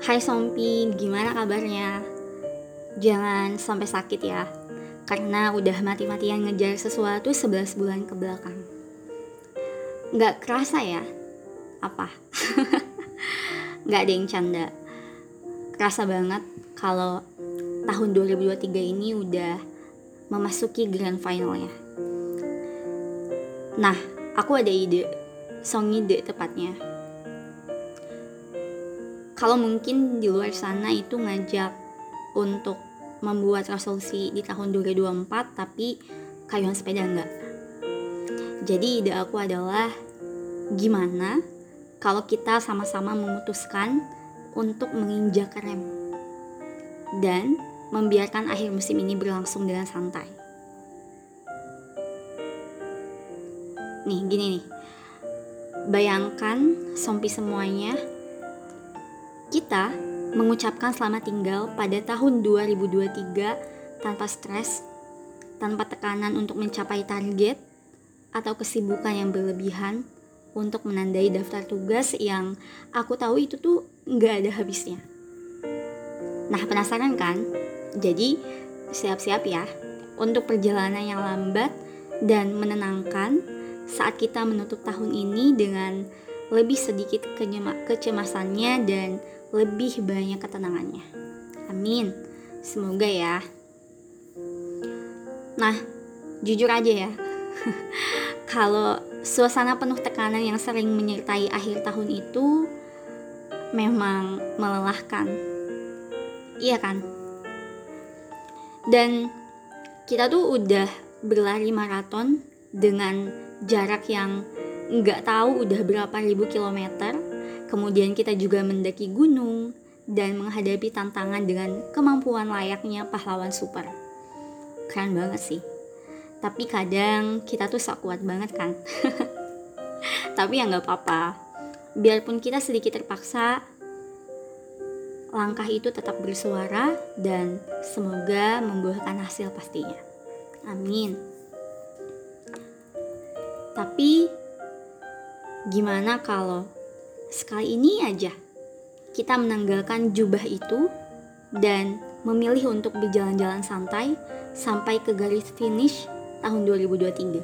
Hai Sompi, gimana kabarnya? Jangan sampai sakit ya, karena udah mati-matian ngejar sesuatu 11 bulan ke belakang. Nggak kerasa ya? Apa? Nggak ada yang canda. Kerasa banget kalau tahun 2023 ini udah memasuki grand finalnya. Nah, aku ada ide, song ide tepatnya kalau mungkin di luar sana itu ngajak untuk membuat resolusi di tahun 2024 tapi kayuhan sepeda enggak jadi ide aku adalah gimana kalau kita sama-sama memutuskan untuk menginjak rem dan membiarkan akhir musim ini berlangsung dengan santai. Nih, gini nih. Bayangkan sompi semuanya kita mengucapkan selamat tinggal pada tahun 2023 tanpa stres, tanpa tekanan untuk mencapai target, atau kesibukan yang berlebihan untuk menandai daftar tugas yang aku tahu itu tuh nggak ada habisnya. Nah penasaran kan? Jadi siap-siap ya untuk perjalanan yang lambat dan menenangkan saat kita menutup tahun ini dengan lebih sedikit kecemasannya dan lebih banyak ketenangannya. Amin. Semoga ya. Nah, jujur aja ya. Kalau suasana penuh tekanan yang sering menyertai akhir tahun itu memang melelahkan. Iya kan? Dan kita tuh udah berlari maraton dengan jarak yang nggak tahu udah berapa ribu kilometer Kemudian kita juga mendaki gunung dan menghadapi tantangan dengan kemampuan layaknya pahlawan super. Keren banget sih. Tapi kadang kita tuh sok kuat banget kan. Tapi ya nggak apa-apa. Biarpun kita sedikit terpaksa, langkah itu tetap bersuara dan semoga membuahkan hasil pastinya. Amin. Tapi gimana kalau sekali ini aja kita menanggalkan jubah itu dan memilih untuk berjalan-jalan santai sampai ke garis finish tahun 2023.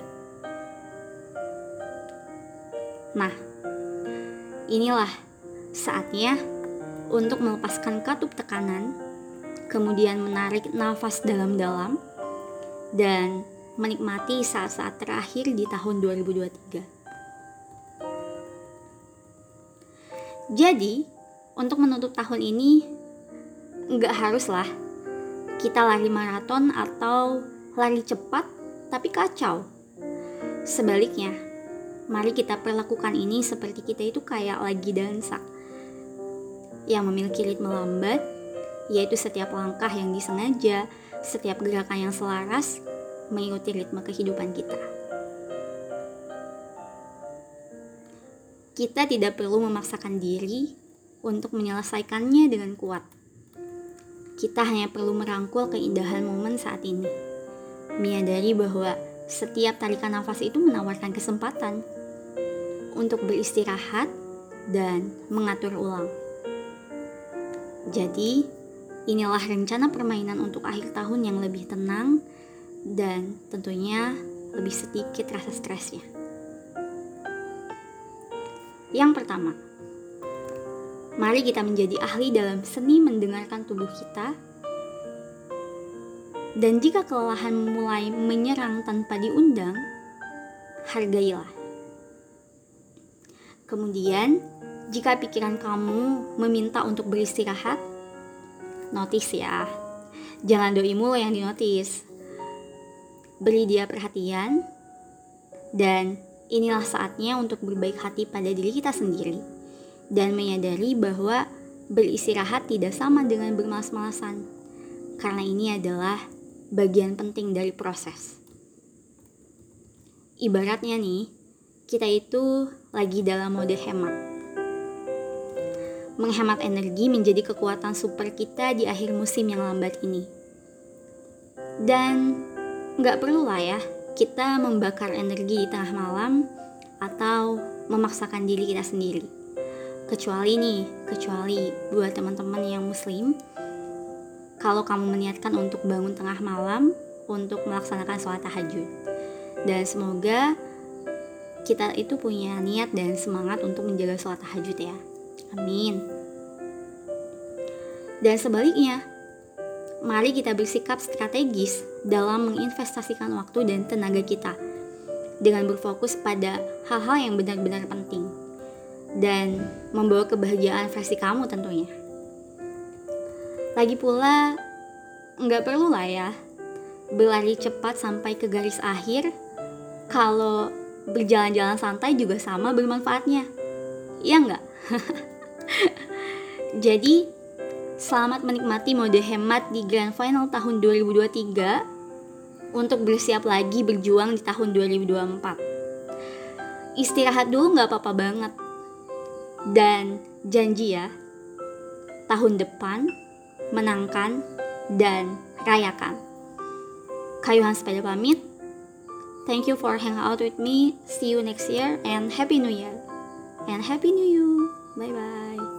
Nah, inilah saatnya untuk melepaskan katup tekanan, kemudian menarik nafas dalam-dalam, dan menikmati saat-saat terakhir di tahun 2023. Jadi, untuk menutup tahun ini, nggak haruslah kita lari maraton atau lari cepat tapi kacau. Sebaliknya, mari kita perlakukan ini seperti kita itu kayak lagi dansa yang memiliki ritme lambat, yaitu setiap langkah yang disengaja, setiap gerakan yang selaras mengikuti ritme kehidupan kita. Kita tidak perlu memaksakan diri untuk menyelesaikannya dengan kuat. Kita hanya perlu merangkul keindahan momen saat ini. Menyadari bahwa setiap tarikan nafas itu menawarkan kesempatan untuk beristirahat dan mengatur ulang. Jadi, inilah rencana permainan untuk akhir tahun yang lebih tenang dan tentunya lebih sedikit rasa stresnya. Yang pertama, mari kita menjadi ahli dalam seni mendengarkan tubuh kita. Dan jika kelelahan mulai menyerang tanpa diundang, hargailah. Kemudian, jika pikiran kamu meminta untuk beristirahat, notis ya. Jangan doi mulu yang dinotis. Beri dia perhatian dan inilah saatnya untuk berbaik hati pada diri kita sendiri dan menyadari bahwa beristirahat tidak sama dengan bermalas-malasan, karena ini adalah bagian penting dari proses. Ibaratnya nih, kita itu lagi dalam mode hemat. Menghemat energi menjadi kekuatan super kita di akhir musim yang lambat ini. Dan nggak perlu lah ya kita membakar energi di tengah malam atau memaksakan diri kita sendiri. Kecuali nih, kecuali buat teman-teman yang muslim, kalau kamu meniatkan untuk bangun tengah malam untuk melaksanakan sholat tahajud. Dan semoga kita itu punya niat dan semangat untuk menjaga sholat tahajud ya. Amin. Dan sebaliknya, mari kita bersikap strategis dalam menginvestasikan waktu dan tenaga kita dengan berfokus pada hal-hal yang benar-benar penting dan membawa kebahagiaan versi kamu tentunya. Lagi pula, nggak perlu lah ya berlari cepat sampai ke garis akhir kalau berjalan-jalan santai juga sama bermanfaatnya. Iya nggak? Jadi, selamat menikmati mode hemat di Grand Final tahun 2023 untuk bersiap lagi berjuang di tahun 2024. Istirahat dulu nggak apa-apa banget. Dan janji ya, tahun depan menangkan dan rayakan. Kayuhan sepeda pamit. Thank you for hanging out with me. See you next year and Happy New Year. And Happy New You. Bye bye.